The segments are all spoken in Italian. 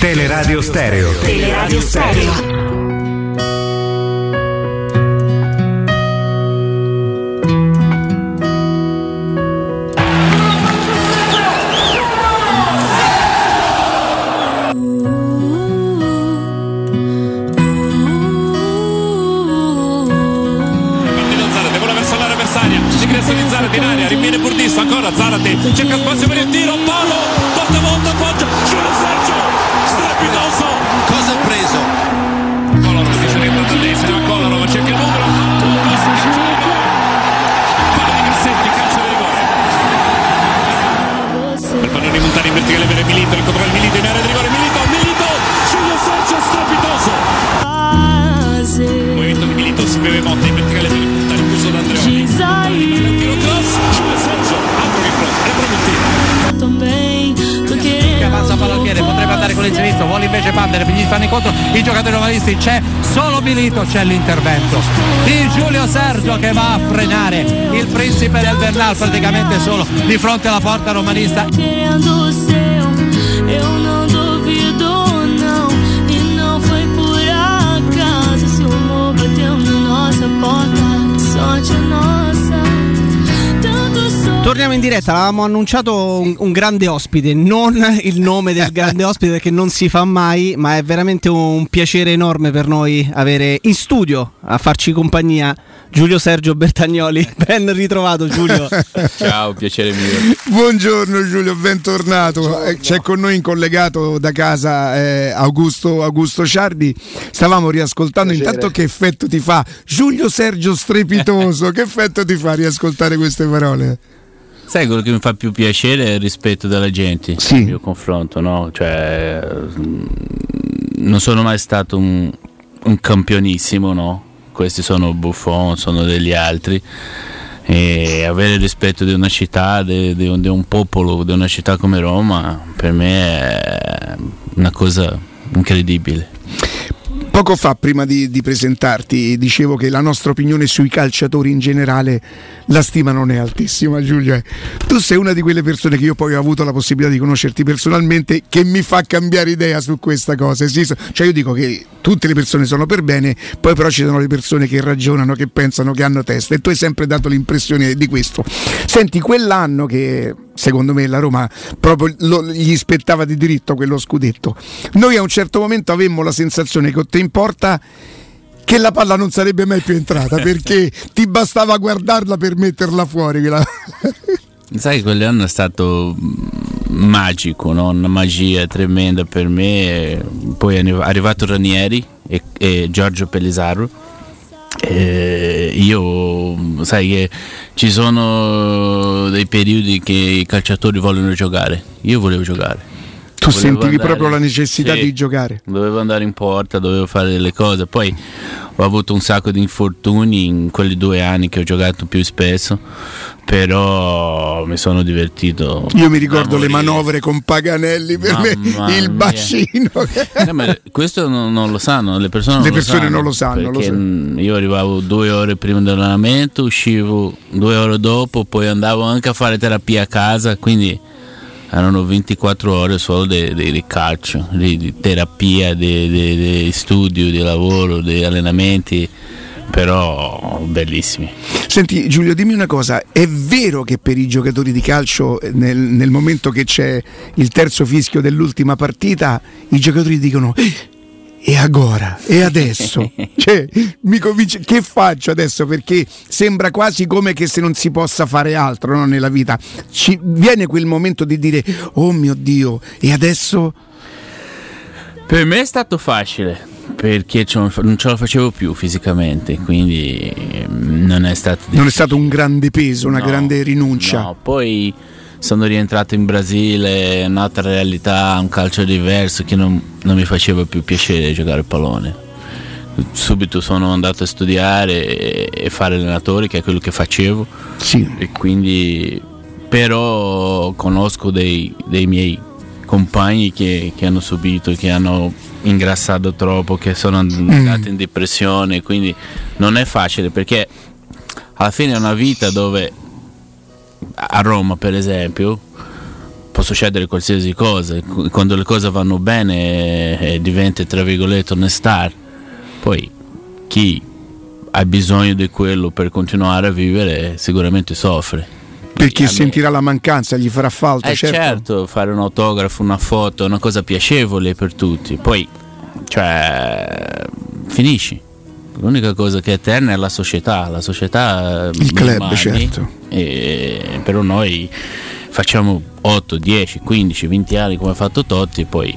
Teleradio Stereo. Teleradio Stereo. Ingresso di Zarate in aria, rinviene Burdisso, ancora Zarate, cerca spazio per invece battere gli fanno incontro i giocatori romanisti c'è solo Milito c'è l'intervento di Giulio Sergio che va a frenare il principe del Bernal praticamente solo di fronte alla porta romanista o seu. Torniamo in diretta, avevamo annunciato un, un grande ospite, non il nome del grande ospite perché non si fa mai, ma è veramente un piacere enorme per noi avere in studio a farci compagnia Giulio Sergio Bertagnoli. Ben ritrovato Giulio. Ciao, piacere mio. Buongiorno Giulio, bentornato. Eh, C'è con noi in collegato da casa eh, Augusto, Augusto Ciardi. Stavamo riascoltando intanto che effetto ti fa Giulio Sergio strepitoso. che effetto ti fa riascoltare queste parole? Sai quello che mi fa più piacere è il rispetto della gente Sì. nel mio confronto, no? Cioè, mm, non sono mai stato un, un campionissimo, no? Questi sono Buffon, sono degli altri. E avere il rispetto di una città, di, di un, di un popolo, di una città come Roma, per me è una cosa incredibile. Poco fa, prima di, di presentarti, dicevo che la nostra opinione sui calciatori in generale, la stima non è altissima, Giulio. eh. Tu sei una di quelle persone che io poi ho avuto la possibilità di conoscerti personalmente, che mi fa cambiare idea su questa cosa. Sì, so- cioè io dico che tutte le persone sono per bene, poi però ci sono le persone che ragionano, che pensano, che hanno testa. E tu hai sempre dato l'impressione di questo. Senti, quell'anno che secondo me la Roma proprio lo- gli spettava di diritto quello scudetto. Noi a un certo momento avemmo la sensazione che te in porta che la palla non sarebbe mai più entrata perché ti bastava guardarla per metterla fuori. Sai, quell'anno è stato mm, magico, no? una magia tremenda per me. Poi è arri- arrivato Ranieri e, e Giorgio Pellisaro. E io, sai che ci sono dei periodi che i calciatori vogliono giocare. Io volevo giocare. Tu sentivi andare- proprio la necessità Sì. di giocare. Dovevo andare in porta, dovevo fare delle cose. Poi ho avuto un sacco di infortuni in quelli due anni che ho giocato più spesso, però mi sono divertito. Io mi ricordo le manovre con Paganelli per me, Mamma il mia. bacino. Eh, ma questo non, non lo sanno, le persone non Le lo persone sanno. non lo sanno, lo mm, io arrivavo due ore prima dell'allenamento, uscivo due ore dopo, poi andavo anche a fare terapia a casa, quindi erano 24 ore solo di, di- di terapia, di studio, di lavoro, di allenamenti, però bellissimi. Senti Giulio, dimmi una cosa, è vero che per i giocatori di calcio eh, nel, nel momento che c'è il terzo fischio dell'ultima partita, i giocatori dicono "Eh, e agora? E adesso? cioè, mi convince, che faccio adesso? Perché sembra quasi come che se non si possa fare altro no, nella vita. Ci viene quel momento di dire, oh mio Dio, e adesso? Per me è stato facile perché non ce la facevo più fisicamente, quindi mm, non è stato Non è stato un grande peso, una No, grande rinuncia. No, poi sono rientrato in Brasile, un'altra realtà, un calcio diverso che non, non mi faceva più piacere giocare a pallone. Subito sono andato a studiare e, e fare allenatore, che è quello che facevo. Sì. E quindi però conosco dei, dei miei compagni che, che hanno subito, che hanno ingrassato troppo, che sono andati in depressione, quindi non è facile perché alla fine è una vita dove a Roma per esempio può succedere qualsiasi cosa. Quando le cose vanno bene eh, diventa tra virgolette una star. Poi chi ha bisogno di quello per continuare a vivere sicuramente soffre. Perché sentirà la mancanza, gli farà falta, eh certo. certo. fare un autografo, una foto è una cosa piacevole per tutti. Poi, cioè, finisci. L'unica cosa che è eterna è la società. La società eh, Il club, rimane, certo. E però noi facciamo 8, 10, 15, 20 anni come ha fatto Totti e poi,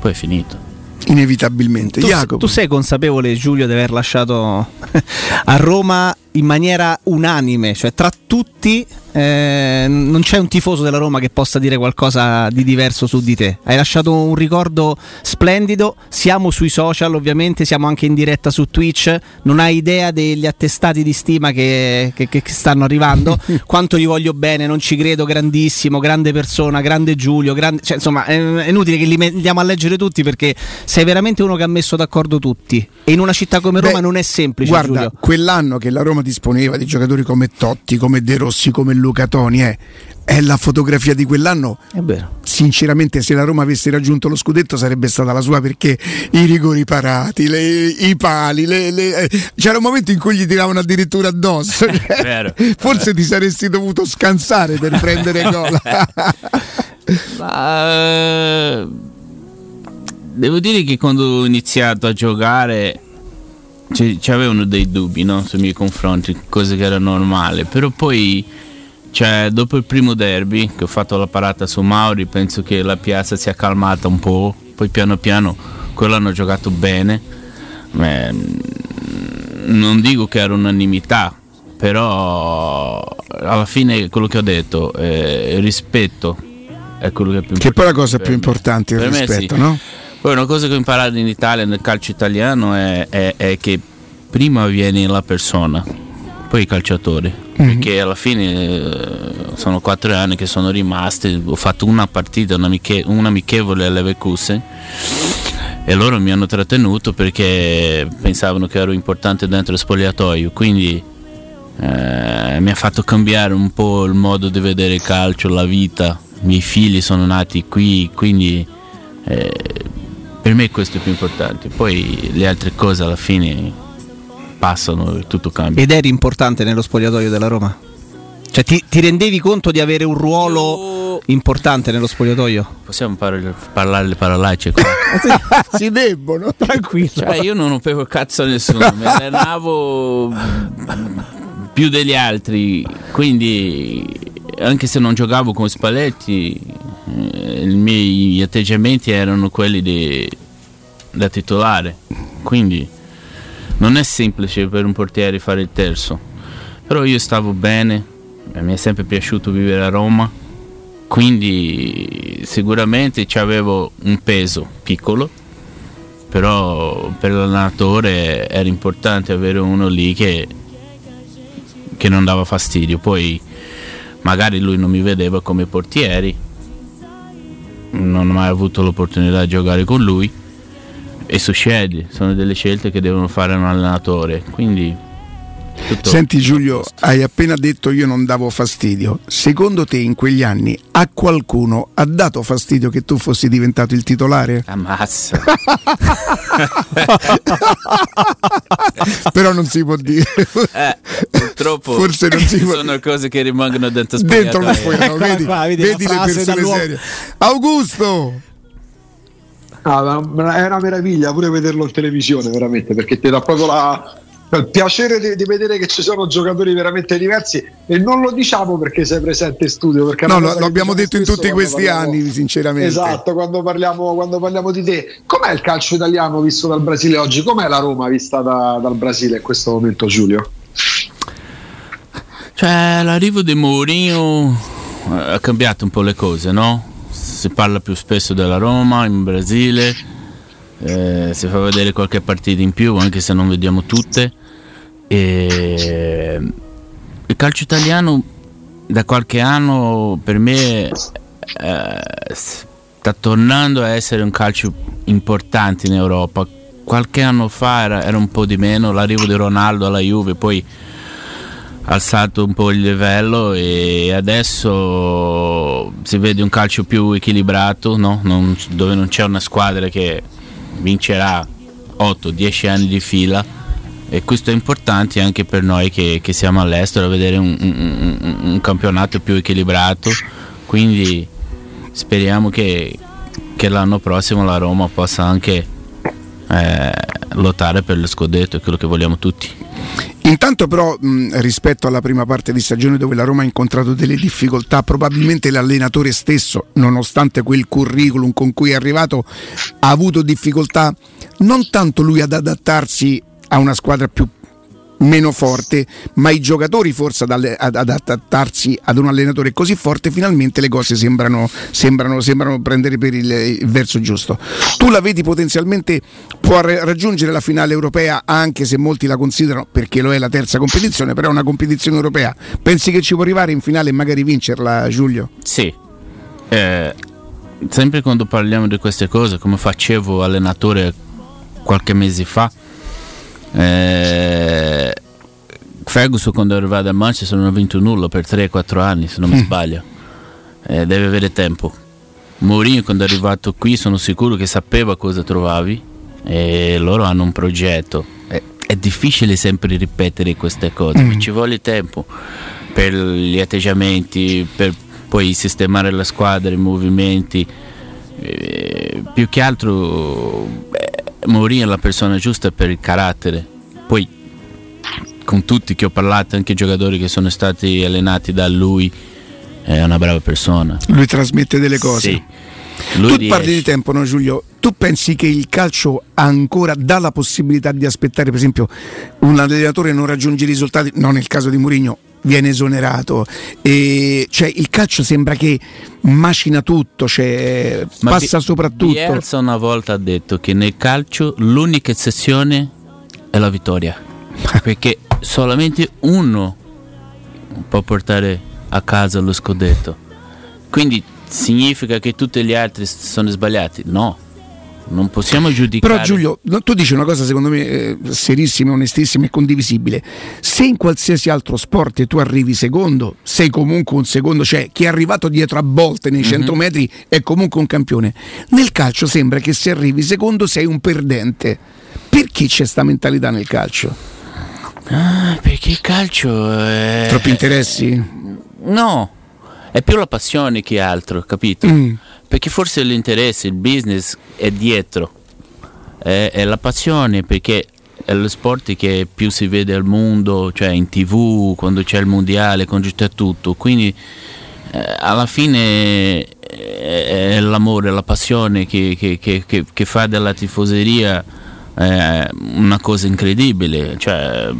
poi è finito. Inevitabilmente. Tu, tu sei consapevole, Giulio, di aver lasciato a Roma in maniera unanime, cioè tra tutti eh, non c'è un tifoso della Roma che possa dire qualcosa di diverso su di te. Hai lasciato un ricordo splendido, siamo sui social ovviamente, siamo anche in diretta su Twitch, non hai idea degli attestati di stima che, che- che stanno arrivando, quanto gli voglio bene, non ci credo, grandissimo, grande persona, grande Giulio, grande... cioè, insomma è, inutile che li mettiamo a leggere tutti perché sei veramente uno che ha messo d'accordo tutti e in una città come Roma Beh, non è semplice. Guarda, Giulio. quell'anno che la Roma disponeva di giocatori come Totti, come De Rossi, come Luca Toni, eh, è la fotografia di quell'anno. È vero. Sinceramente, se la Roma avesse raggiunto lo scudetto, sarebbe stata la sua perché i rigori parati, le- i pali, le- le- eh, c'era un momento in cui gli tiravano addirittura addosso. cioè, forse ti saresti dovuto scansare per prendere gol. Ma, eh, devo dire che quando ho iniziato a giocare ci- c'avevano dei dubbi no, sui miei confronti, cosa che era normale, però poi cioè, dopo il primo derby che ho fatto la parata su Mauri penso che la piazza si è calmata un po', poi piano piano quello hanno giocato bene, Eh, non dico che era unanimità, però alla fine quello che ho detto, eh, il rispetto è quello che è più che poi è la cosa più importante, il Per me rispetto, sì. no? Poi una cosa che ho imparato in Italia, nel calcio italiano, è, è- è che prima viene la persona, poi i calciatori. Perché alla fine eh, sono quattro anni che sono rimasti, ho fatto una partita, un, amiche- un amichevole a Leverkusen e loro mi hanno trattenuto perché pensavano che ero importante dentro lo spogliatoio. Quindi eh, mi ha fatto cambiare un po' il modo di vedere il calcio, la vita. I miei figli sono nati qui, quindi eh, per me questo è più importante. Poi le altre cose alla fine passano e tutto cambia. Ed eri importante nello spogliatoio della Roma? Cioè ti, ti rendevi conto di avere un ruolo importante nello spogliatoio? Possiamo par- parlare le parolacce qua? si debbono. Tranquillo. Cioè, io non rompevo cazzo a nessuno, mi allenavo più degli altri, quindi anche se non giocavo con Spalletti, eh, i miei atteggiamenti erano quelli di, da titolare. Quindi non è semplice per un portiere fare il terzo. Però io stavo bene, mi è sempre piaciuto vivere a Roma, quindi sicuramente avevo un peso piccolo, però per l'allenatore era importante avere uno lì che, che non dava fastidio. Poi magari lui non mi vedeva come portieri, non ho mai avuto l'opportunità di giocare con lui e succede, sono delle scelte che devono fare un allenatore. Quindi tutto- Senti Giulio, hai appena detto io non davo fastidio. Secondo te in quegli anni a qualcuno ha dato fastidio che tu fossi diventato il titolare? Ammazza. Però non si può dire. Eh, purtroppo Forse non si può- sono cose che rimangono dentro Dentro lo spogliatoio. spogliatoio, vedi, qua, vedi vedi le persone serie. Augusto! Ah, è una meraviglia pure vederlo in televisione, veramente, perché ti dà proprio la- il piacere di, di vedere che ci sono giocatori veramente diversi e non lo diciamo perché sei presente in studio. Perché No, lo, abbiamo detto in tutti questi parliamo- anni, sinceramente. Esatto, quando parliamo, quando parliamo di te, com'è il calcio italiano visto dal Brasile oggi? Com'è la Roma vista da- dal Brasile in questo momento, Giulio? Cioè, l'arrivo di Mourinho eh, ha cambiato un po' le cose, no? Si parla più spesso della Roma in Brasile, eh, si fa vedere qualche partita in più, anche se non vediamo tutte. E il calcio italiano da qualche anno per me eh, sta tornando a essere un calcio importante in Europa. Qualche anno fa era, era un po' di meno, l'arrivo di Ronaldo alla Juve, poi alzato un po' il livello e adesso si vede un calcio più equilibrato, no? Non- dove non c'è una squadra che vincerà 8-10 anni di fila e questo è importante anche per noi che, che siamo all'estero, vedere un, un- un- campionato più equilibrato, quindi speriamo che, che l'anno prossimo la Roma possa anche eh, lottare per lo scudetto, è quello che vogliamo tutti. Intanto però mh, rispetto alla prima parte di stagione dove la Roma ha incontrato delle difficoltà, probabilmente l'allenatore stesso, nonostante quel curriculum con cui è arrivato, ha avuto difficoltà non tanto lui ad adattarsi a una squadra più meno forte, ma i giocatori forse ad, adattarsi ad un allenatore così forte, finalmente le cose sembrano, sembrano, sembrano prendere per il, il verso giusto. Tu la vedi potenzialmente può ra- raggiungere la finale europea, anche se molti la considerano, perché lo è la terza competizione, però è una competizione europea. Pensi che ci può arrivare in finale e magari vincerla, Giulio? Sì, Eh, sempre quando parliamo di queste cose, come facevo allenatore qualche mese fa, eh, Ferguson quando è arrivato a Manchester non ha vinto nulla per 3-4 anni, se non mi sbaglio. Eh, deve avere tempo. Mourinho quando è arrivato qui sono sicuro che sapeva cosa trovavi e loro hanno un progetto. È, è difficile sempre ripetere queste cose, ma ci vuole tempo per gli atteggiamenti, per poi sistemare la squadra, i movimenti. Eh, più che altro eh, Mourinho è la persona giusta per il carattere. Poi con tutti che ho parlato, anche i giocatori che sono stati allenati da lui, è una brava persona. Lui trasmette delle cose. Sì. Lui tu riesce. parli di tempo, no Giulio? Tu pensi che il calcio ancora dà la possibilità di aspettare, per esempio, un allenatore non raggiunge i risultati, no nel caso di Mourinho, viene esonerato. E, cioè il calcio sembra che macina tutto, cioè, Ma passa Bi- soprattutto. Bielsa una volta ha detto che nel calcio l'unica eccezione è la vittoria. Perché solamente uno può portare a casa lo scudetto. Quindi significa che tutti gli altri sono sbagliati? No. Non possiamo giudicare. Però Giulio, tu dici una cosa secondo me eh, serissima, onestissima e condivisibile. Se in qualsiasi altro sport tu arrivi secondo, sei comunque un secondo, cioè chi è arrivato dietro a volte nei 100 metri è comunque un campione. Nel calcio sembra che se arrivi secondo sei un perdente. Perché c'è sta mentalità nel calcio? Ah, perché il calcio è. Troppi interessi? No, è più la passione che altro, capito? Mm. Perché forse l'interesse, il business è dietro. È, è la passione perché è lo sport che più si vede al mondo, cioè in tv, quando c'è il mondiale, quando c'è tutto. Quindi eh, alla fine è, è l'amore, la passione che, che- che- che- che fa della tifoseria eh, una cosa incredibile. Cioè,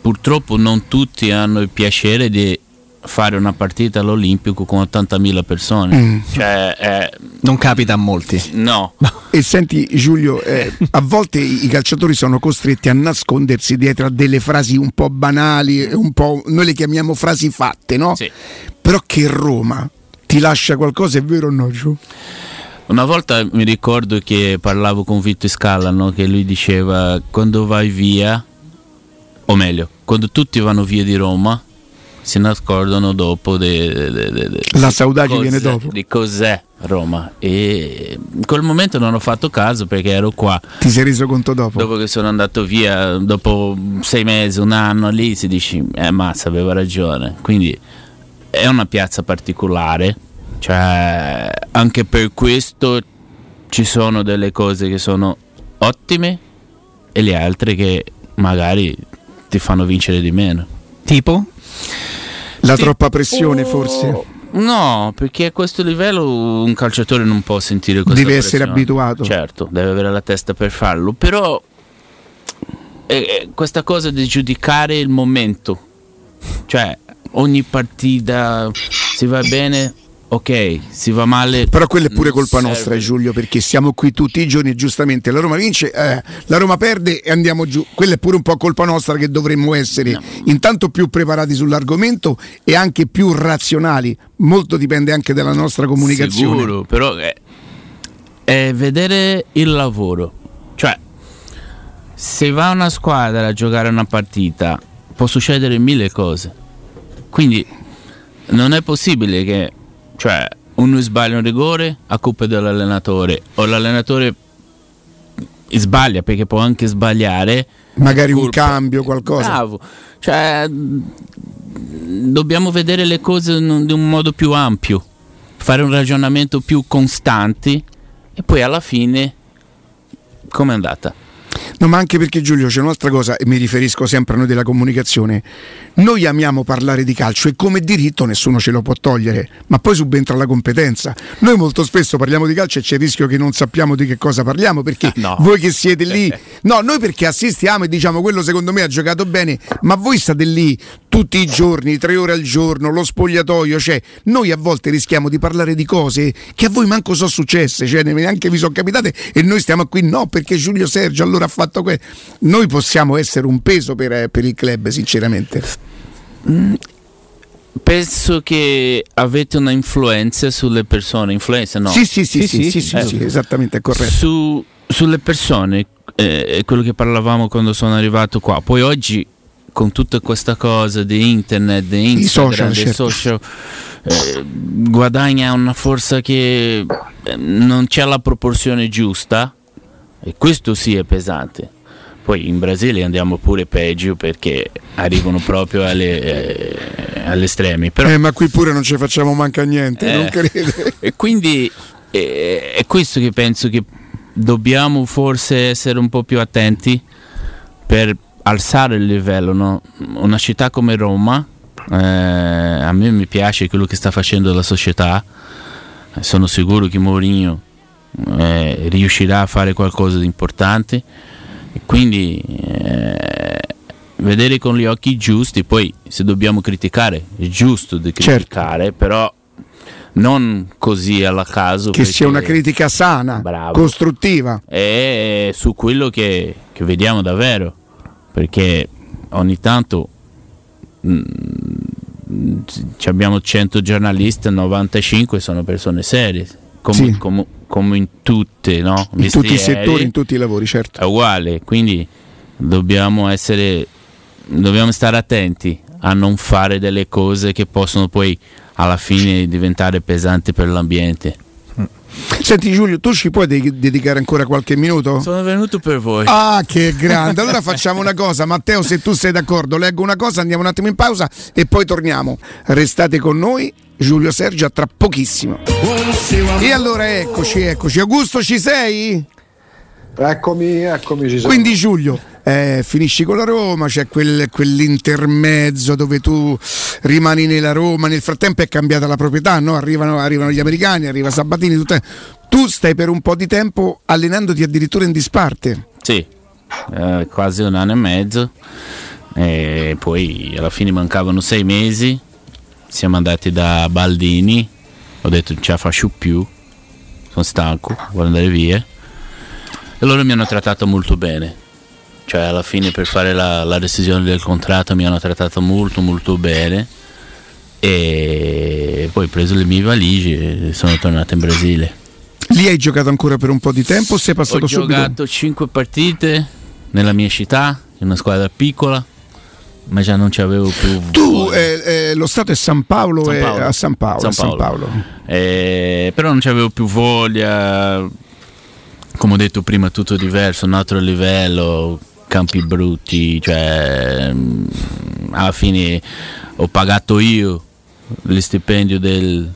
purtroppo non tutti hanno il piacere di fare una partita all'Olimpico con 80.000 persone. Mm. Cioè, eh, Non capita a molti. no. E senti Giulio, eh, a volte i calciatori sono costretti a nascondersi dietro a delle frasi un po' banali, un po', noi le chiamiamo frasi fatte, no? Sì. Però che Roma ti lascia qualcosa, è vero o no Giù? Una volta mi ricordo che parlavo con Vitto Scala, no? che lui diceva quando vai via, o meglio, quando tutti vanno via di Roma, si nascondono dopo de- de- de- de- La di saudade cos'è- viene dopo. Di cos'è Roma. E in quel momento non ho fatto caso perché ero qua. Ti sei reso conto dopo? Dopo che sono andato via, dopo sei mesi, un anno lì, si dice, eh mazza, aveva ragione. Quindi è una piazza particolare, cioè anche per questo ci sono delle cose che sono ottime e le altre che magari ti fanno vincere di meno. Tipo? La troppa pressione forse? No, perché a questo livello un calciatore non può sentire questa Deve essere pressione. abituato. Certo, deve avere la testa per farlo, però eh, eh, questa cosa di giudicare il momento, cioè ogni partita si va bene, ok, si va male. Però quella è pure colpa serve. nostra, eh, Giulio, perché siamo qui tutti i giorni e giustamente la Roma vince, eh, la Roma perde e andiamo giù. Quella è pure un po' colpa nostra che dovremmo essere intanto più preparati sull'argomento e anche più razionali. Molto dipende anche dalla nostra comunicazione. Sicuro, però è, è vedere il lavoro. Cioè, se va una squadra a giocare una partita può succedere mille cose. Quindi non è possibile che cioè, uno sbaglia un rigore a colpa dell'allenatore o l'allenatore sbaglia perché può anche sbagliare. Magari un cambio, qualcosa. Bravo. Cioè, dobbiamo vedere le cose in un modo più ampio, fare un ragionamento più costante e poi alla fine come è andata? No, ma anche perché Giulio c'è un'altra cosa, e mi riferisco sempre a noi della comunicazione. Noi amiamo parlare di calcio e come diritto nessuno ce lo può togliere, ma poi subentra la competenza. Noi molto spesso parliamo di calcio e c'è il rischio che non sappiamo di che cosa parliamo, perché No. voi che siete lì, no, noi perché assistiamo e diciamo quello secondo me ha giocato bene, ma voi state lì tutti i giorni, tre ore al giorno, lo spogliatoio, cioè noi a volte rischiamo di parlare di cose che a voi manco sono successe, cioè neanche vi sono capitate e noi stiamo qui no perché Giulio Sergio allora ha fatto questo. Noi possiamo essere un peso per, eh, per il club, sinceramente. Penso che avete una influenza sulle persone, influenza no? Sì, sì, sì, Sì, sì, sì. sì, sì, Eh. sì, esattamente, è corretto. Su- sulle persone, eh, è quello che parlavamo quando sono arrivato qua. Poi oggi, con tutta questa cosa di internet, di Instagram, social, dei certo. social, eh, guadagna una forza che eh, non c'è la proporzione giusta e questo sì è pesante. Poi in Brasile andiamo pure peggio perché arrivano proprio alle, eh, agli estremi. Però Eh, ma qui pure non ci facciamo manca niente, Eh. non crede. e quindi eh, è questo che penso che dobbiamo forse essere un po' più attenti per alzare il livello. no? Una città come Roma, eh, a me mi piace quello che sta facendo la società, sono sicuro che Mourinho eh, riuscirà a fare qualcosa di importante e quindi eh, vedere con gli occhi giusti, poi se dobbiamo criticare è giusto di Certo. criticare, però non così alla caso. Che sia una critica sana, Bravo. costruttiva. È su quello che, che vediamo davvero, perché ogni tanto mm, ci abbiamo 100 giornalisti, 95 sono persone serie, come, Sì. come- come in tutte, no? In tutti i settori, in tutti i lavori, certo. È uguale, quindi dobbiamo essere, dobbiamo stare attenti a non fare delle cose che possono poi alla fine diventare pesanti per l'ambiente. Senti Giulio, tu ci puoi de- dedicare ancora qualche minuto? Sono venuto per voi. Ah, che grande! Allora facciamo una cosa, Matteo, se tu sei d'accordo, leggo una cosa, andiamo un attimo in pausa e poi torniamo. Restate con noi, Giulio Sergio, a tra pochissimo. E allora eccoci, eccoci. Augusto, ci sei? Eccomi, eccomi, ci sono. Quindi Giulio, eh, finisci con la Roma, c'è quel- quell'intermezzo dove tu rimani nella Roma, nel frattempo è cambiata la proprietà, no? arrivano, arrivano gli americani, arriva Sabatini, tutte- tu stai per un po' di tempo allenandoti addirittura in disparte. Sì, eh, quasi un anno e mezzo. E poi alla fine mancavano sei mesi. Siamo andati da Baldini. Ho detto non ce la faccio più. Sono stanco, voglio andare via. E loro mi hanno trattato molto bene. Cioè alla fine per fare la, la decisione del contratto mi hanno trattato molto molto bene. E poi ho preso le mie valigie e sono tornato in Brasile. Lì hai giocato ancora per un po' di tempo o sei passato Ho subito? giocato 5 partite nella mia città, in una squadra piccola, ma già non ci avevo più. Tu, voglia. eh, eh, lo stato è San Paolo, San Paolo. a San Paolo. San a San Paolo. Paolo. Eh, però non ci avevo più voglia. Come ho detto prima, tutto diverso, un altro livello, campi brutti, cioè mm, alla fine ho pagato io lo stipendio del,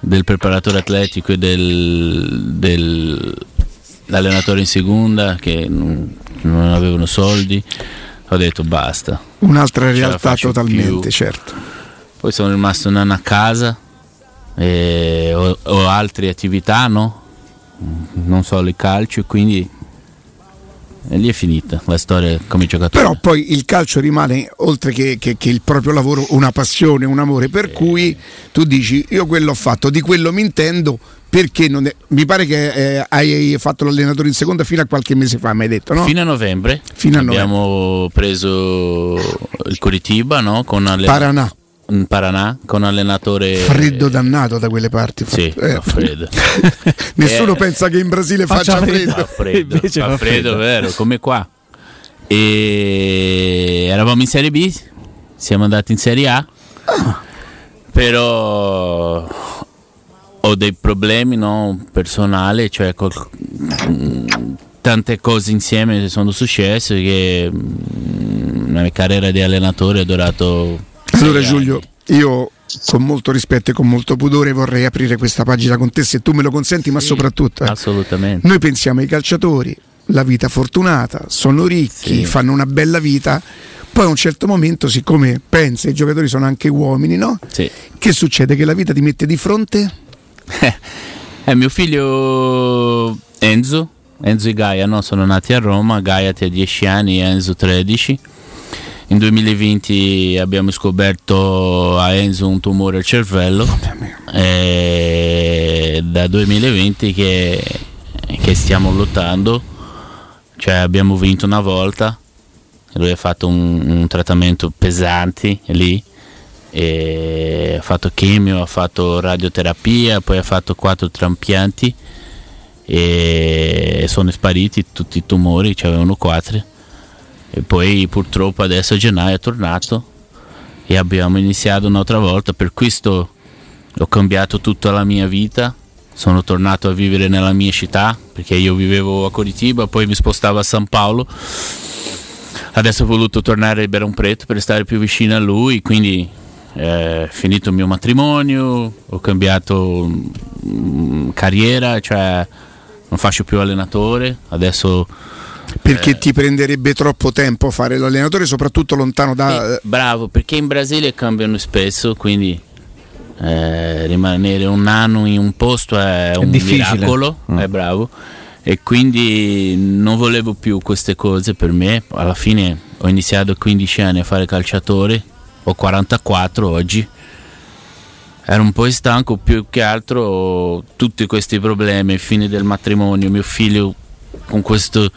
del preparatore atletico e del, dell'allenatore in seconda che non, non avevano soldi. Ho detto basta. Un'altra realtà totalmente, più. certo. Poi sono rimasto un anno a casa, e ho, ho altre attività, no? Non solo il calcio, quindi e lì è finita la storia come giocatore. Però poi il calcio rimane, oltre che, che- che il proprio lavoro, una passione, un amore, per cui tu dici io quello ho fatto, di quello mi intendo, perché non è- mi pare che eh, hai fatto l'allenatore in seconda fino a qualche mese fa, mi hai detto, no? Fino a novembre Fino a abbiamo preso il Curitiba no? con alle- Paranà, in Paranà con allenatore freddo dannato da quelle parti. Sì, Eh, freddo. Nessuno Eh, pensa che in Brasile faccia, Faccia freddo. Fa freddo, Invece fa fa freddo, freddo. vero, come qua. e eravamo in Serie B, siamo andati in Serie A, però ho dei problemi no, personali, cioè col- mm, tante cose insieme sono successe che mm, la mia carriera di allenatore ha durato... Allora Giulio, io con molto rispetto e con molto pudore vorrei aprire questa pagina con te se tu me lo consenti, ma soprattutto eh, Assolutamente. noi pensiamo ai calciatori, la vita fortunata, sono ricchi, Sì. fanno una bella vita, poi a un certo momento, siccome pensa i giocatori sono anche uomini, no? Sì. Che succede? Che la vita ti mette di fronte? Eh, mio figlio Enzo, Enzo e Gaia no? sono nati a Roma, Gaia ha 10 anni Enzo 13. In 2020 abbiamo scoperto a Enzo un tumore al cervello. E da 2020 che, che stiamo lottando, cioè abbiamo vinto una volta, lui ha fatto un, un trattamento pesante lì, ha fatto chemio, ha fatto radioterapia, poi ha fatto quattro trapianti e sono spariti tutti i tumori, ce avevano quattro e poi purtroppo adesso gennaio è tornato e abbiamo iniziato un'altra volta, per questo ho cambiato tutta la mia vita, sono tornato a vivere nella mia città perché io vivevo a Curitiba, poi mi spostavo a San Paolo. Adesso ho voluto tornare a Ribeirão Preto per stare più vicino a lui, quindi eh, finito il mio matrimonio, ho cambiato mm, carriera, cioè non faccio più allenatore, adesso Perché ti prenderebbe troppo tempo fare l'allenatore, soprattutto lontano da... eh, bravo, perché in Brasile cambiano spesso, quindi eh, rimanere un anno in un posto è un difficile. miracolo, Mm. è bravo. E quindi non volevo più queste cose per me. Alla fine ho iniziato a 15 anni a fare calciatore, ho 44 oggi. Ero un po' stanco, più che altro tutti questi problemi, fine del matrimonio, mio figlio con questo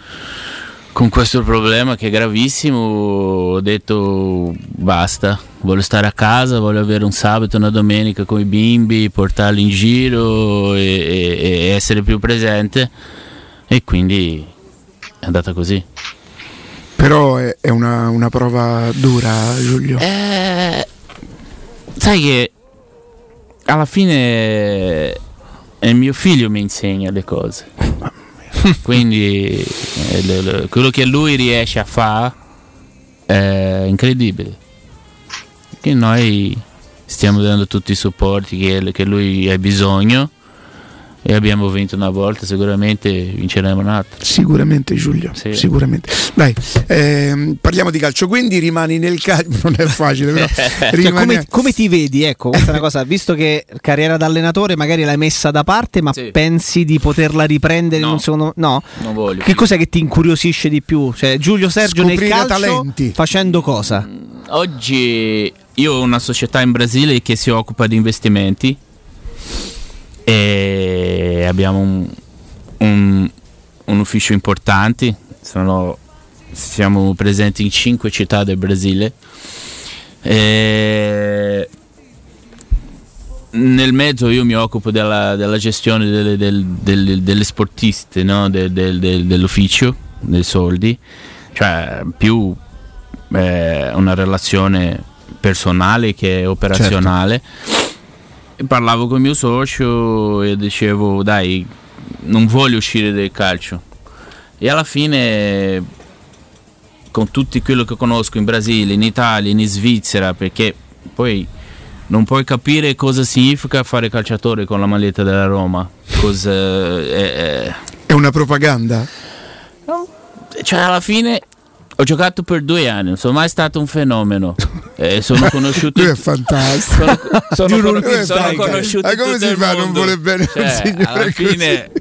con questo problema che è gravissimo ho detto basta, voglio stare a casa, voglio avere un sabato, una domenica con i bimbi, portarli in giro e, e- e essere più presente e quindi è andata così. Però è, è una, una prova dura, Giulio. Eh, sai che alla fine è mio figlio mi insegna le cose. Quindi eh, quello che lui riesce a fare è incredibile. Che noi stiamo dando tutti i supporti che, che lui ha bisogno e abbiamo vinto una volta, sicuramente vinceremo un'altra. Sicuramente Giulio, Sì. sicuramente. Dai, ehm, parliamo di calcio, quindi rimani nel calcio, non è facile però. Cioè, come, come ti vedi? Ecco, questa è una cosa, visto che carriera da allenatore magari l'hai messa da parte, ma Sì. pensi di poterla riprendere in No. un secondo No? Non voglio. Che cos'è che ti incuriosisce di più? Cioè, Giulio Sergio nel Scoprire calcio talenti. facendo cosa? Oggi io ho una società in Brasile che si occupa di investimenti e abbiamo un, un- un ufficio importante, sono- siamo presenti in cinque città del Brasile. E nel mezzo io mi occupo della, della gestione delle, del- del- delle sportiste, no? Del- del- del- dell'ufficio, dei soldi, cioè più eh, una relazione personale che operazionale. E parlavo con il mio socio e dicevo dai, non voglio uscire del calcio. E alla fine, con tutti quello che conosco in Brasile, in Italia, in Svizzera, perché poi non puoi capire cosa significa fare calciatore con la maglietta della Roma. Cosa, è- è- È una propaganda. cioè alla fine ho giocato per due anni, non sono mai stato un fenomeno. Eh, sono conosciuto. Lui è fantastico. sono, sono Giuro, con- sono fantastico. conosciuto Ma come si fa non voler bene un Cioè, signore alla fine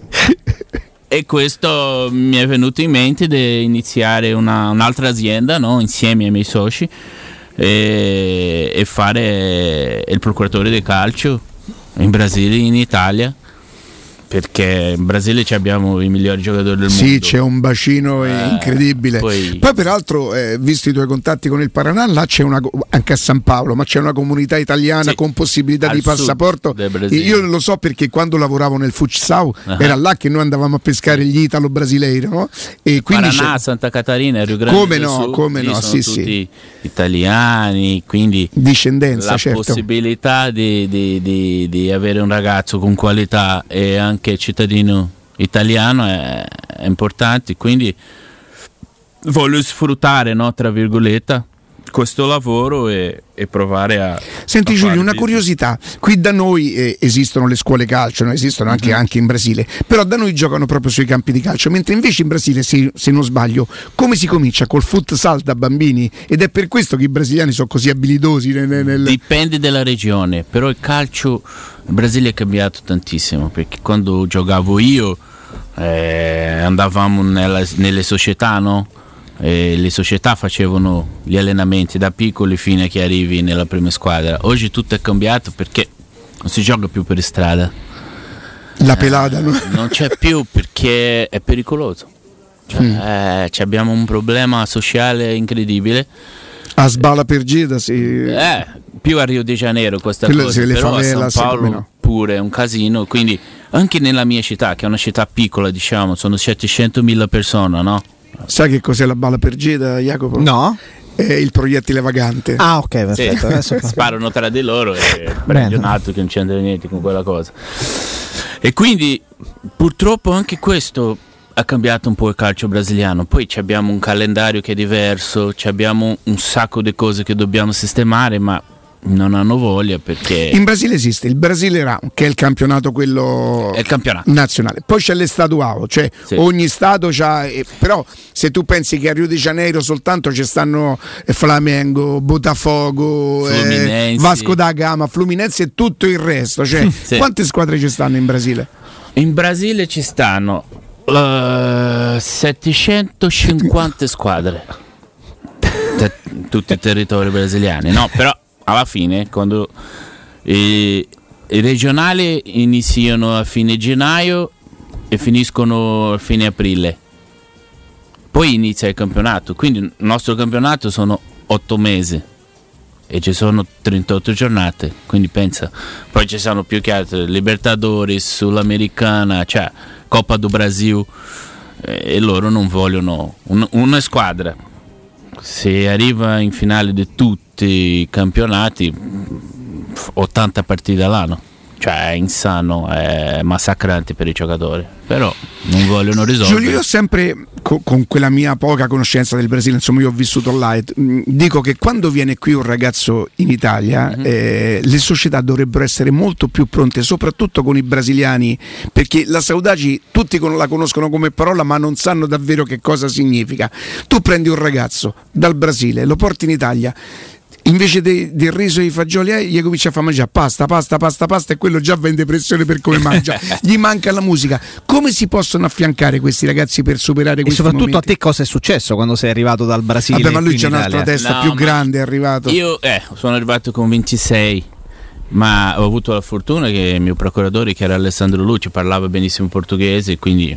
e questo mi è venuto in mente di iniziare una- un'altra azienda no? insieme ai miei soci e, e fare il procuratore del calcio in Brasile e in Italia perché in Brasile ci abbiamo i migliori giocatori del Sì, mondo. c'è un bacino Eh, incredibile. poi- Poi, peraltro, eh, visto i tuoi contatti con il Paraná, là c'è una, anche a San Paolo, ma c'è una comunità italiana Sì, con possibilità di sud passaporto. Io lo so perché quando lavoravo nel Futsal Ah. era là che noi andavamo a pescare gli italo-brasileiri, no? E quindi Paraná, c'è Santa Catarina Rio Grande Come no, Sul, come no, sì, sì. italiani, quindi discendenza, la certo. possibilità di, di- di- di avere un ragazzo con qualità e anche cittadino italiano è, è importante, quindi voglio sfruttare, no, tra virgolette, questo lavoro e, e provare a... Senti a Giulio, una business. curiosità, qui da noi eh, esistono le scuole calcio, no? esistono anche, Mhm. anche in Brasile, però da noi giocano proprio sui campi di calcio, mentre invece in Brasile, se, se non sbaglio, come si comincia? Col futsal da bambini ed è per questo che i brasiliani sono così abilitosi nel... nel- nel- Dipende dalla regione, però il calcio in Brasile è cambiato tantissimo perché quando giocavo io eh, andavamo nella- nelle società, no? E le società facevano gli allenamenti da piccoli fino a che arrivi nella prima squadra. Oggi tutto è cambiato perché non si gioca più per strada, la pelata. no? non c'è più perché è pericoloso. Cioè, Mm. eh, abbiamo un problema sociale incredibile. A sbala per Gida, sì. Eh, più a Rio de Janeiro questa Quelle- cosa, sì, le però favela, a sì, San Paolo no. pure è un casino, quindi anche nella mia città, che è una città piccola, diciamo, sono 700.000 persone, no? Sai che cos'è la bala per Gida, Jacopo? No? È il proiettile vagante. Ah, ok, Sì, perfetto. Adesso sparano tra di loro e Bene. Renato che non c'entra niente con quella cosa. E quindi purtroppo anche questo ha cambiato un po' il calcio brasiliano. Poi abbiamo un calendario che è diverso, ci abbiamo un sacco di cose che dobbiamo sistemare, ma non hanno voglia perché In Brasile esiste il Brasile Round, che è il campionato quello è il campionato. nazionale. Poi c'è l'Estaduao, cioè Sì. ogni stato c'ha. eh, però se tu pensi che a Rio de Janeiro soltanto ci stanno eh, Flamengo, Botafogo, eh. Vasco da Gama, Fluminense e tutto il resto. Cioè, Sì. quante squadre ci stanno in Brasile? In Brasile ci stanno eh, 750 squadre, da tutti i territori brasiliani. No, però alla fine, quando i, i regionali iniziano a fine gennaio e finiscono a fine aprile, poi inizia il campionato. Quindi il nostro campionato sono 8 mesi e ci sono 38 giornate, quindi pensa, poi ci sono più che altro Libertadores, Sudamericana, cioè Coppa do Brasil eh, e loro non vogliono un- una squadra. Se arriva in finale di tutti i campionati, f- 80 partite all'anno. Cioè è insano, è massacrante per i giocatori. Però non vogliono risolvere. Giulio, io sempre co- con quella mia poca conoscenza del Brasile, insomma, io ho vissuto là, mh, dico che quando viene qui un ragazzo in Italia, Mhm. eh, le società dovrebbero essere molto più pronte, soprattutto con i brasiliani, perché la Saudagi tutti con- la conoscono come parola, ma non sanno davvero che cosa significa. Tu prendi un ragazzo dal Brasile, lo porti in Italia. Invece de- del riso e i fagioli, eh, gli comincia a fare mangiare pasta, pasta, pasta, pasta e quello già va in depressione per come mangia. Gli manca la musica. Come si possono affiancare questi ragazzi per superare E questi soprattutto momenti? a te cosa è successo quando sei arrivato dal Brasile? Vabbè, ma lui in un'altra Italia? testa No, più grande, è arrivato. Io eh, sono arrivato con 26, ma ho avuto la fortuna che il mio procuratore, che era Alessandro Lucci, parlava benissimo portoghese, quindi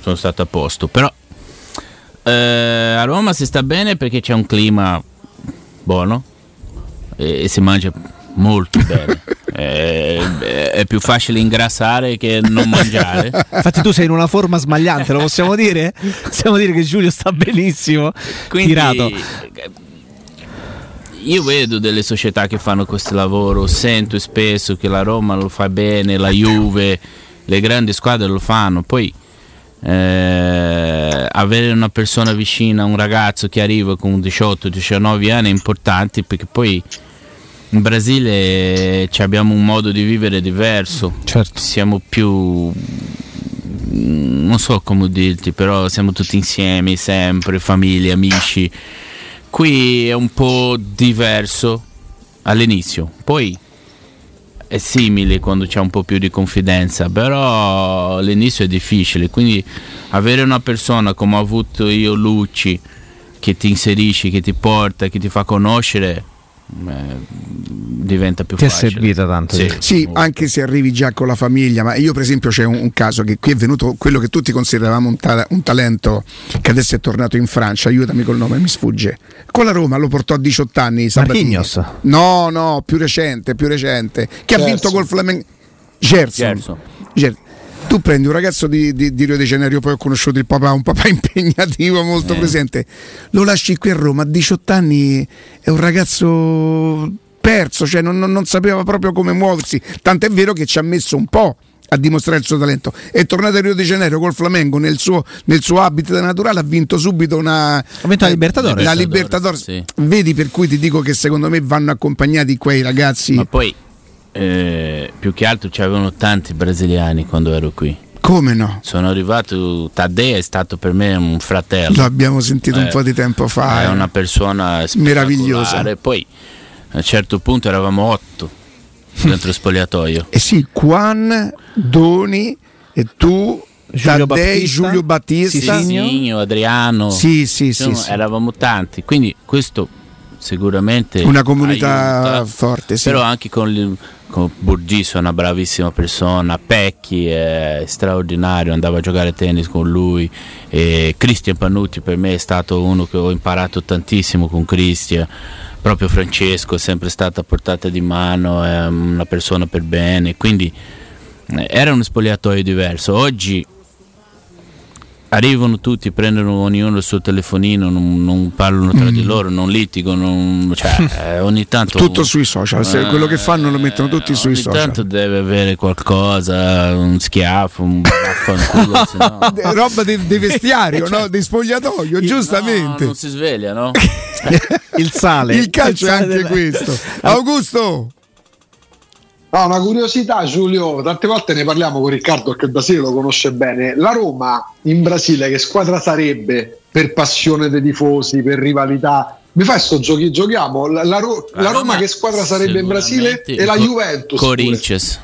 sono stato a posto. Però eh, a Roma si sta bene perché c'è un clima buono e, e si mangia molto bene. Eh, è più facile ingrassare che non mangiare. Infatti tu sei in una forma smagliante, lo possiamo dire? Possiamo dire che Giulio sta benissimo Quindi, tirato. eh, Io vedo delle società che fanno questo lavoro, sento spesso che la Roma lo fa bene, la Juve, le grandi squadre lo fanno, poi eh, avere una persona vicina, un ragazzo che arriva con 18-19 anni è importante perché poi in Brasile abbiamo un modo di vivere diverso, Certo. siamo più non so come dirti, però siamo tutti insieme, sempre, famiglie, amici. Qui è un po' diverso all'inizio, poi è simile quando c'è un po' più di confidenza, però all'inizio è difficile, quindi avere una persona come ho avuto io Lucci che ti inserisci, che ti porta, che ti fa conoscere diventa più Ti è facile. servita tanto, Sì, sì. Anche se arrivi già con la famiglia, ma io per esempio c'è un, un caso che qui è venuto quello che tutti consideravamo un, ta- un talento che adesso è tornato in Francia, aiutami col nome, mi sfugge. Con la Roma lo portò a 18 anni Sabatini. No, no, più recente, più recente, che ha Gerson. vinto col Flamengo. Gerson. Gerson. Ger- Tu prendi un ragazzo di, di- di Rio de Janeiro, poi ho conosciuto il papà, un papà impegnativo, molto Eh. presente. Lo lasci qui a Roma, a 18 anni è un ragazzo perso, cioè non, non- non sapeva proprio come muoversi. Tant'è vero che ci ha messo un po' a dimostrare il suo talento. È tornato a Rio de Janeiro col Flamengo nel suo, nel suo habitat naturale, ha vinto subito una. Ha vinto la Libertadores. La Libertadores, Libertadores. sì. Vedi per cui ti dico che secondo me vanno accompagnati quei ragazzi. Ma poi eh, più che altro c'erano tanti brasiliani quando ero qui. Come no? Sono arrivato, Taddei è stato per me un fratello. Lo abbiamo sentito un Eh, po' di tempo fa. È eh. una persona Meravigliosa. Poi a un certo punto eravamo otto dentro lo spogliatoio. Eh sì, Juan, Doni e tu, Giulio Taddei, Battista, Giulio Battista. Signo, Adriano. Sì, sì, sì, Insomma, sì. Eravamo tanti, quindi questo sicuramente Una comunità aiuta. forte, sì. Però anche con, Burgiso è una bravissima persona, Pecchi è straordinario, andavo a giocare tennis con lui, e Cristian Panucci per me è stato uno che ho imparato tantissimo con Cristian, proprio Francesco è sempre stata a portata di mano, è una persona per bene, quindi eh, era uno spogliatoio diverso. Oggi arrivano tutti, prendono ognuno il suo telefonino, non, non parlano tra di loro, non litigano, cioè eh, ogni tanto... Tutto sui social, se quello che fanno lo mettono tutti sui ogni social. tanto deve avere qualcosa, un schiaffo, un vaffanculo, se no... Eh, Roba di, di vestiario, no? di spogliatoio, No, giustamente. non si sveglia, no? Il sale. Il calcio è sale anche del- questo. Augusto, No, una curiosità, Giulio, tante volte ne parliamo con Riccardo che da sé lo conosce bene. La Roma in Brasile, che squadra sarebbe per passione dei tifosi, per rivalità? Mi fai sto giochi, giochiamo? La, la Ro- la Roma, che squadra sarebbe in Brasile? E la Co- Juventus. pure. Corinthians.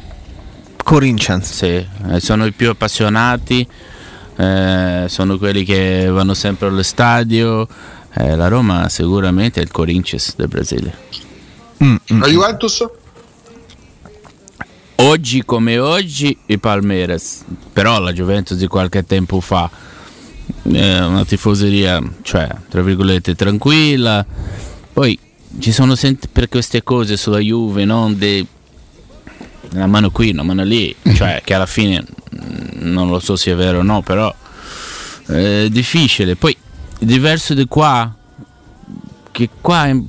Corinthians. Sì, eh, sono i più appassionati, eh, sono quelli che vanno sempre allo stadio. Eh, la Roma sicuramente è il Corinthians del Brasile. La Juventus? Oggi come oggi i Palmeiras, però la Juventus di qualche tempo fa è una tifoseria, cioè, tra virgolette, tranquilla. Poi ci sono sempre per queste cose sulla Juve, non de- una mano qui, una mano lì, cioè che alla fine mm, non lo so se è vero o no, però è difficile. Poi diverso di qua, che qua in-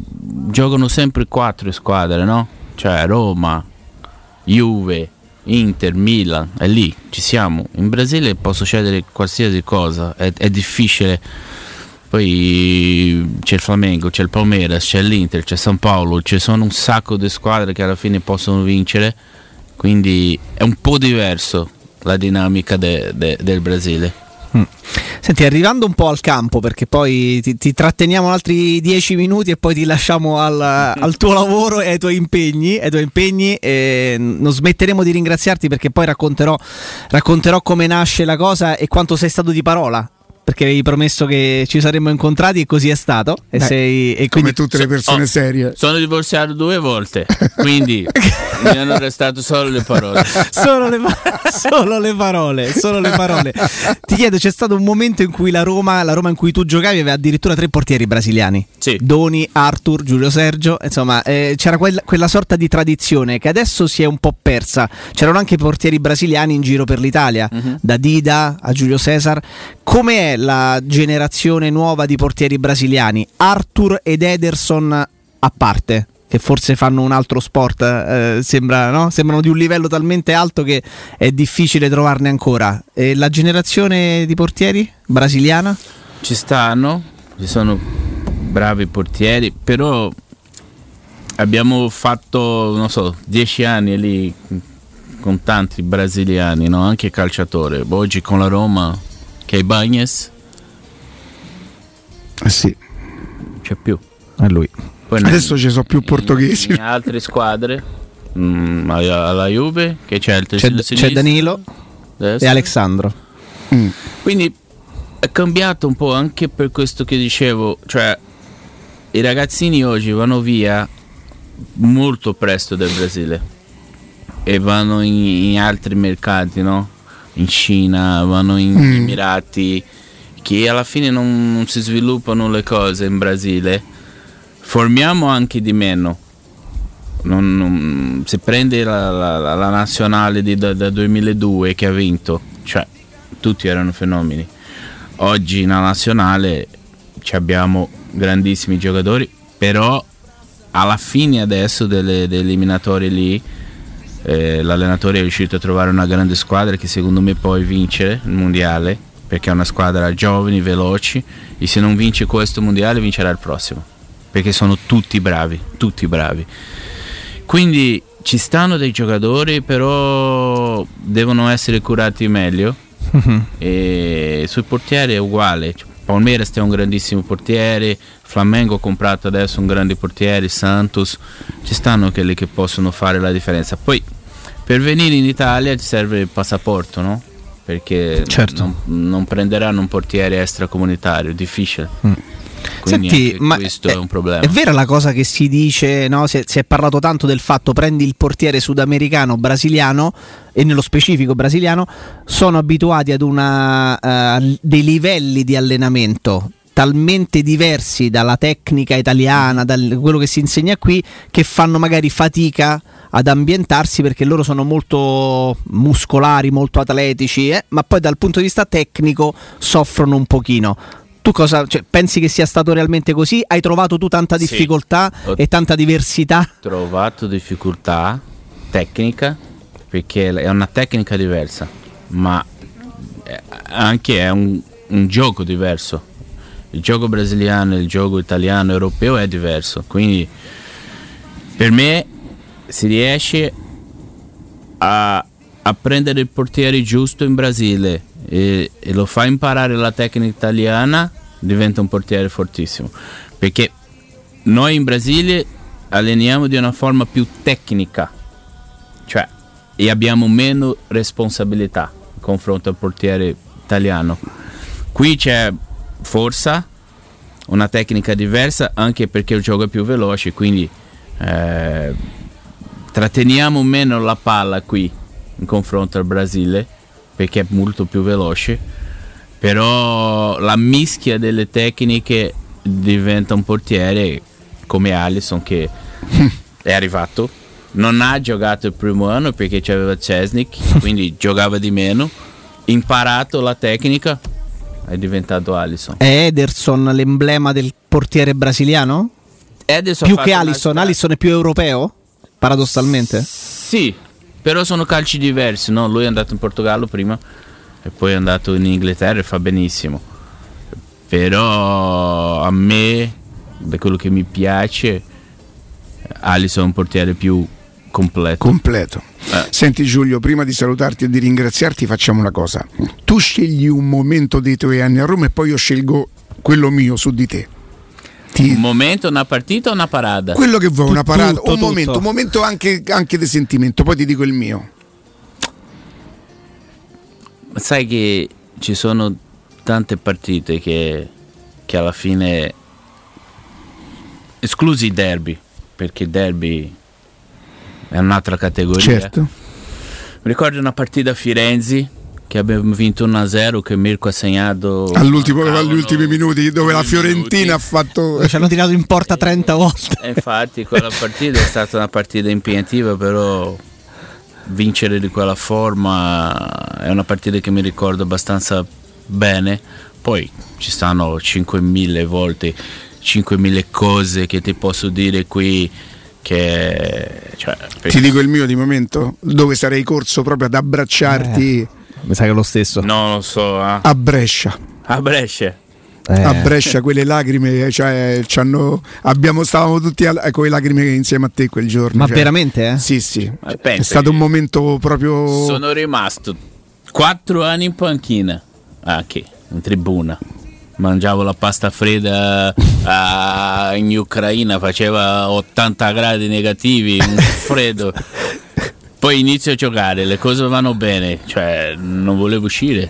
giocano sempre quattro squadre, no? Cioè Roma, Juve, Inter, Milan, è lì, ci siamo. In Brasile può succedere qualsiasi cosa, è, è difficile. Poi c'è il Flamengo, c'è il Palmeiras, c'è l'Inter, c'è San Paolo, ci sono un sacco di squadre che alla fine possono vincere, quindi è un po' diverso la dinamica de- de- del Brasile. Senti, arrivando un po' al campo, perché poi ti, ti tratteniamo altri dieci minuti e poi ti lasciamo al, al tuo lavoro e ai tuoi impegni. Ai tuoi impegni non smetteremo di ringraziarti perché poi racconterò, racconterò come nasce la cosa e quanto sei stato di parola. Perché avevi promesso che ci saremmo incontrati e così è stato. E, Beh, sei, e come tutte le persone Oh, serie. Sono divorziato due volte, quindi mi hanno restato solo le parole. solo le, solo le parole, solo le parole. Ti chiedo, c'è stato un momento in cui la Roma, la Roma in cui tu giocavi, aveva addirittura tre portieri brasiliani. Sì. Doni, Arthur, Giulio Sergio, insomma, eh, c'era quel- quella sorta di tradizione che adesso si è un po' persa. C'erano anche portieri brasiliani in giro per l'Italia, da Dida a Giulio Cesar. Come è la generazione nuova di portieri brasiliani? Arthur ed Ederson a parte? Che forse fanno un altro sport, eh, sembra, no? sembrano di un livello talmente alto che è difficile trovarne ancora. E la generazione di portieri brasiliana? Ci stanno, ci sono bravi portieri, però abbiamo fatto, non so, dieci anni lì con tanti brasiliani, no? anche calciatori. Oggi con la Roma, che è Bagnes, Eh sì. c'è più. È lui. Poi Adesso ci sono più portoghesi. In, in altre squadre, mm, alla alla Juve, che c'è il C'è, c'è Danilo destra. e Alexandro. Quindi è cambiato un po' anche per questo che dicevo, cioè i ragazzini oggi vanno via molto presto dal Brasile e vanno in, in altri mercati, no? In Cina, vanno in Mm. Emirati, che alla fine non, non si sviluppano le cose in Brasile. Formiamo anche di meno. Non- non- se prende la, la- la- nazionale di, da, da 2002 che ha vinto, cioè tutti erano fenomeni. Oggi in nazionale ci abbiamo grandissimi giocatori, però alla fine adesso delle, delle eliminatorie lì eh, l'allenatore è riuscito a trovare una grande squadra che secondo me può vincere il mondiale perché è una squadra giovani, veloci e se non vince questo mondiale vincerà il prossimo perché sono tutti bravi, tutti bravi. Quindi ci stanno dei giocatori però devono essere curati meglio e sui portieri è uguale. Cioè, Palmeiras è un grandissimo portiere, Flamengo ha comprato adesso un grande portiere, Santos, ci stanno quelli che possono fare la differenza. Poi per venire in Italia ci serve il passaporto, no? Perché Certo. non, non prenderanno un portiere extracomunitario, difficile. Quindi Senti, ma questo è, è un problema. è vera la cosa che si dice, no? si, è, si è parlato tanto del fatto prendi il portiere sudamericano, brasiliano e nello specifico brasiliano, sono abituati ad una, eh, dei livelli di allenamento talmente diversi dalla tecnica italiana, da quello che si insegna qui, che fanno magari fatica ad ambientarsi perché loro sono molto muscolari, molto atletici, eh, ma poi dal punto di vista tecnico soffrono un pochino. Tu cosa cioè, pensi che sia stato realmente così? Hai trovato tu tanta Sì. difficoltà Ho- e tanta diversità? trovato difficoltà tecnica perché è una tecnica diversa, ma è- anche è un, un gioco diverso. Il gioco brasiliano, il gioco italiano, europeo è diverso. Quindi per me si riesce a, a prendere il portiere giusto in Brasile e, e lo fa imparare la tecnica italiana, diventa un portiere fortissimo. Perché noi in Brasile alleniamo di una forma più tecnica, cioè e abbiamo meno responsabilità in confronto al portiere italiano. Qui c'è forza, una tecnica diversa anche perché il gioco è più veloce, quindi eh, tratteniamo meno la palla qui in confronto al Brasile perché è molto più veloce, però la mischia delle tecniche diventa un portiere come Alisson che è arrivato, non ha giocato il primo anno perché c'aveva Cesnik, quindi giocava di meno, imparato la tecnica, è diventato Alisson. È Ederson l'emblema del portiere brasiliano? Ederson più che Alisson? Alisson è più europeo? Paradossalmente? Sì, però sono calci diversi, no? Lui è andato in Portogallo prima e poi è andato in Inghilterra e fa benissimo. Però a me, da quello che mi piace, Alisson è un portiere più completo. completo. Eh. Senti Giulio, prima di salutarti e di ringraziarti facciamo una cosa. Tu scegli un momento dei tuoi anni a Roma e poi io scelgo quello mio su di te. Ti- Un momento, una partita o una parata? quello che vuoi, una parata, tutto, un momento, tutto. un momento anche, anche di sentimento, poi ti dico il mio. Sai che ci sono tante partite che, che alla fine, esclusi i derby, perché il derby è un'altra categoria. Certo. Mi ricordo una partita a Firenze che abbiamo vinto 1-0 che Mirko ha segnato All'ultimo, mancavano agli ultimi minuti dove la Fiorentina minuti. ha fatto... Ci hanno tirato in porta 30 volte. E infatti quella partita è stata una partita impegnativa, però vincere di quella forma è una partita che mi ricordo abbastanza bene. Poi ci stanno 5.000 volte, 5.000 cose che ti posso dire qui che... Cioè, Ti dico il mio di momento, dove sarei corso proprio ad abbracciarti Mi sa che è lo stesso. non lo so, eh. a Brescia. a Brescia. Eh. A Brescia quelle lacrime, cioè, ci hanno- abbiamo, stavamo tutti a- con le lacrime insieme a te quel giorno. Ma cioè. veramente, eh? Sì, sì. Ma È stato un momento proprio... Sono rimasto 4 anni in panchina, anche in tribuna. Mangiavo la pasta fredda ah, in Ucraina, faceva 80 gradi negativi, un freddo. Poi inizio a giocare, le cose vanno bene, cioè non volevo uscire.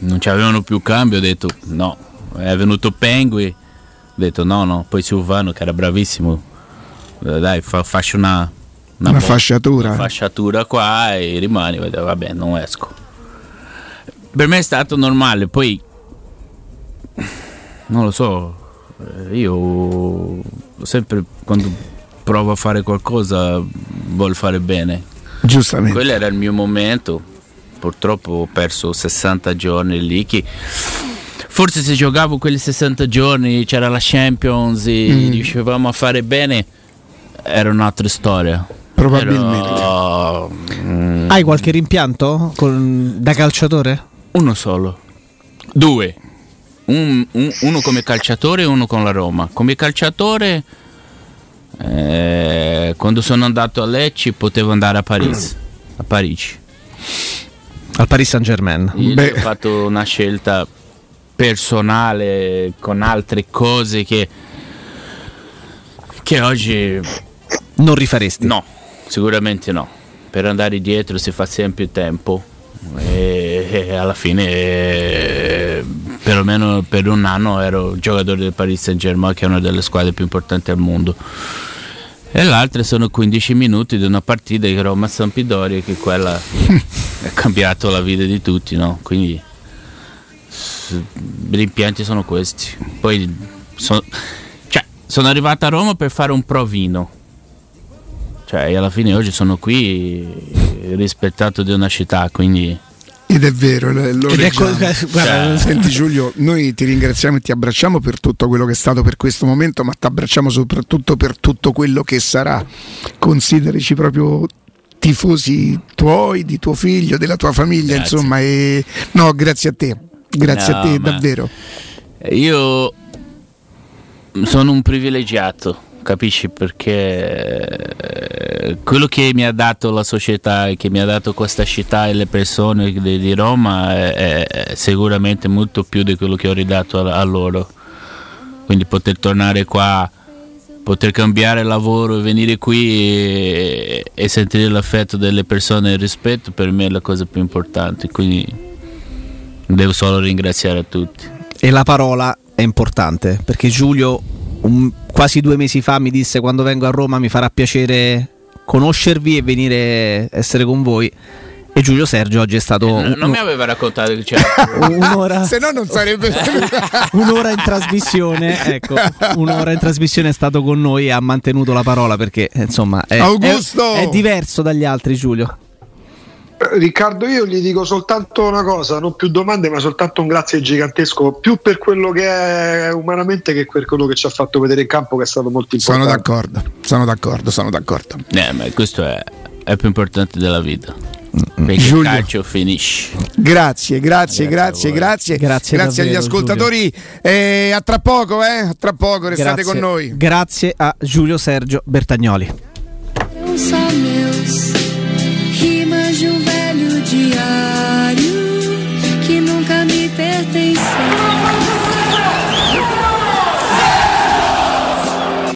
Non c'avevano più cambio, ho detto no. È venuto Pengui, ho detto no, no. Poi Silvano che era bravissimo, dai, fa- faccio una, Una bo- fasciatura. una fasciatura qua e rimani, vabbè, non esco. Per me è stato normale, poi non lo so, io sempre quando provo a fare qualcosa voglio fare bene. Giustamente. Quello era il mio momento. Purtroppo ho perso 60 giorni lì. Che forse se giocavo quelli 60 giorni c'era la Champions e Mm. riuscivamo a fare bene, era un'altra storia. Probabilmente. Però, mm, Hai qualche rimpianto con- da calciatore? uno solo. Due. Un- un- uno come calciatore e uno con la Roma. Come calciatore, eh, quando sono andato a Lecce potevo andare a Parigi. A Parigi. Al Paris Saint Germain. Ho fatto una scelta personale con altre cose che, che oggi Non rifaresti? no, sicuramente no. Per andare dietro si fa sempre tempo e, e alla fine eh, perlomeno per un anno ero giocatore del Paris Saint Germain che è una delle squadre più importanti al mondo. E l'altra sono 15 minuti di una partita di Roma Sampdoria che quella ha cambiato la vita di tutti, no? Quindi s- i rimpianti sono questi. Poi so- cioè, sono arrivato a Roma per fare un provino. Cioè, e alla fine oggi sono qui rispettato di una città, quindi Ed è vero, lo Ed ecco, guarda, Senti Giulio, noi ti ringraziamo e ti abbracciamo per tutto quello che è stato per questo momento, ma ti abbracciamo soprattutto per tutto quello che sarà. Considerici proprio tifosi tuoi, di tuo figlio, della tua famiglia, Grazie. insomma. E... No, grazie a te, grazie No, a te, davvero. Io sono un privilegiato, capisci? Perché eh, quello che mi ha dato la società, che mi ha dato questa città e le persone di, di Roma è, è sicuramente molto più di quello che ho ridato a, a loro. Quindi poter tornare qua, poter cambiare lavoro e venire qui e, e sentire l'affetto delle persone e il rispetto per me è la cosa più importante. Quindi devo solo ringraziare a tutti. E la parola è importante perché Giulio un- quasi due mesi fa mi disse quando vengo a Roma mi farà piacere conoscervi e venire a essere con voi. E Giulio Sergio oggi è stato Eh, non un- mi aveva raccontato che c'era. un'ora, Se no non sarebbe un'ora in trasmissione. Ecco, un'ora in trasmissione è stato con noi e ha mantenuto la parola perché insomma è, Augusto! è- è diverso dagli altri, Giulio. Eh, Riccardo, io gli dico soltanto una cosa, non più domande, ma soltanto un grazie gigantesco, più per quello che è umanamente che per quello che ci ha fatto vedere in campo, che è stato molto Sono importante. d'accordo, sono d'accordo, sono d'accordo. Eh, ma questo è, è più importante della vita. Perché Giulio. il calcio finisce. Grazie, grazie, Grazie grazie, grazie. Grazie agli davvero, ascoltatori. E a tra poco, eh? A tra poco, restate Grazie. con noi. Grazie a Giulio Sergio Bertagnoli.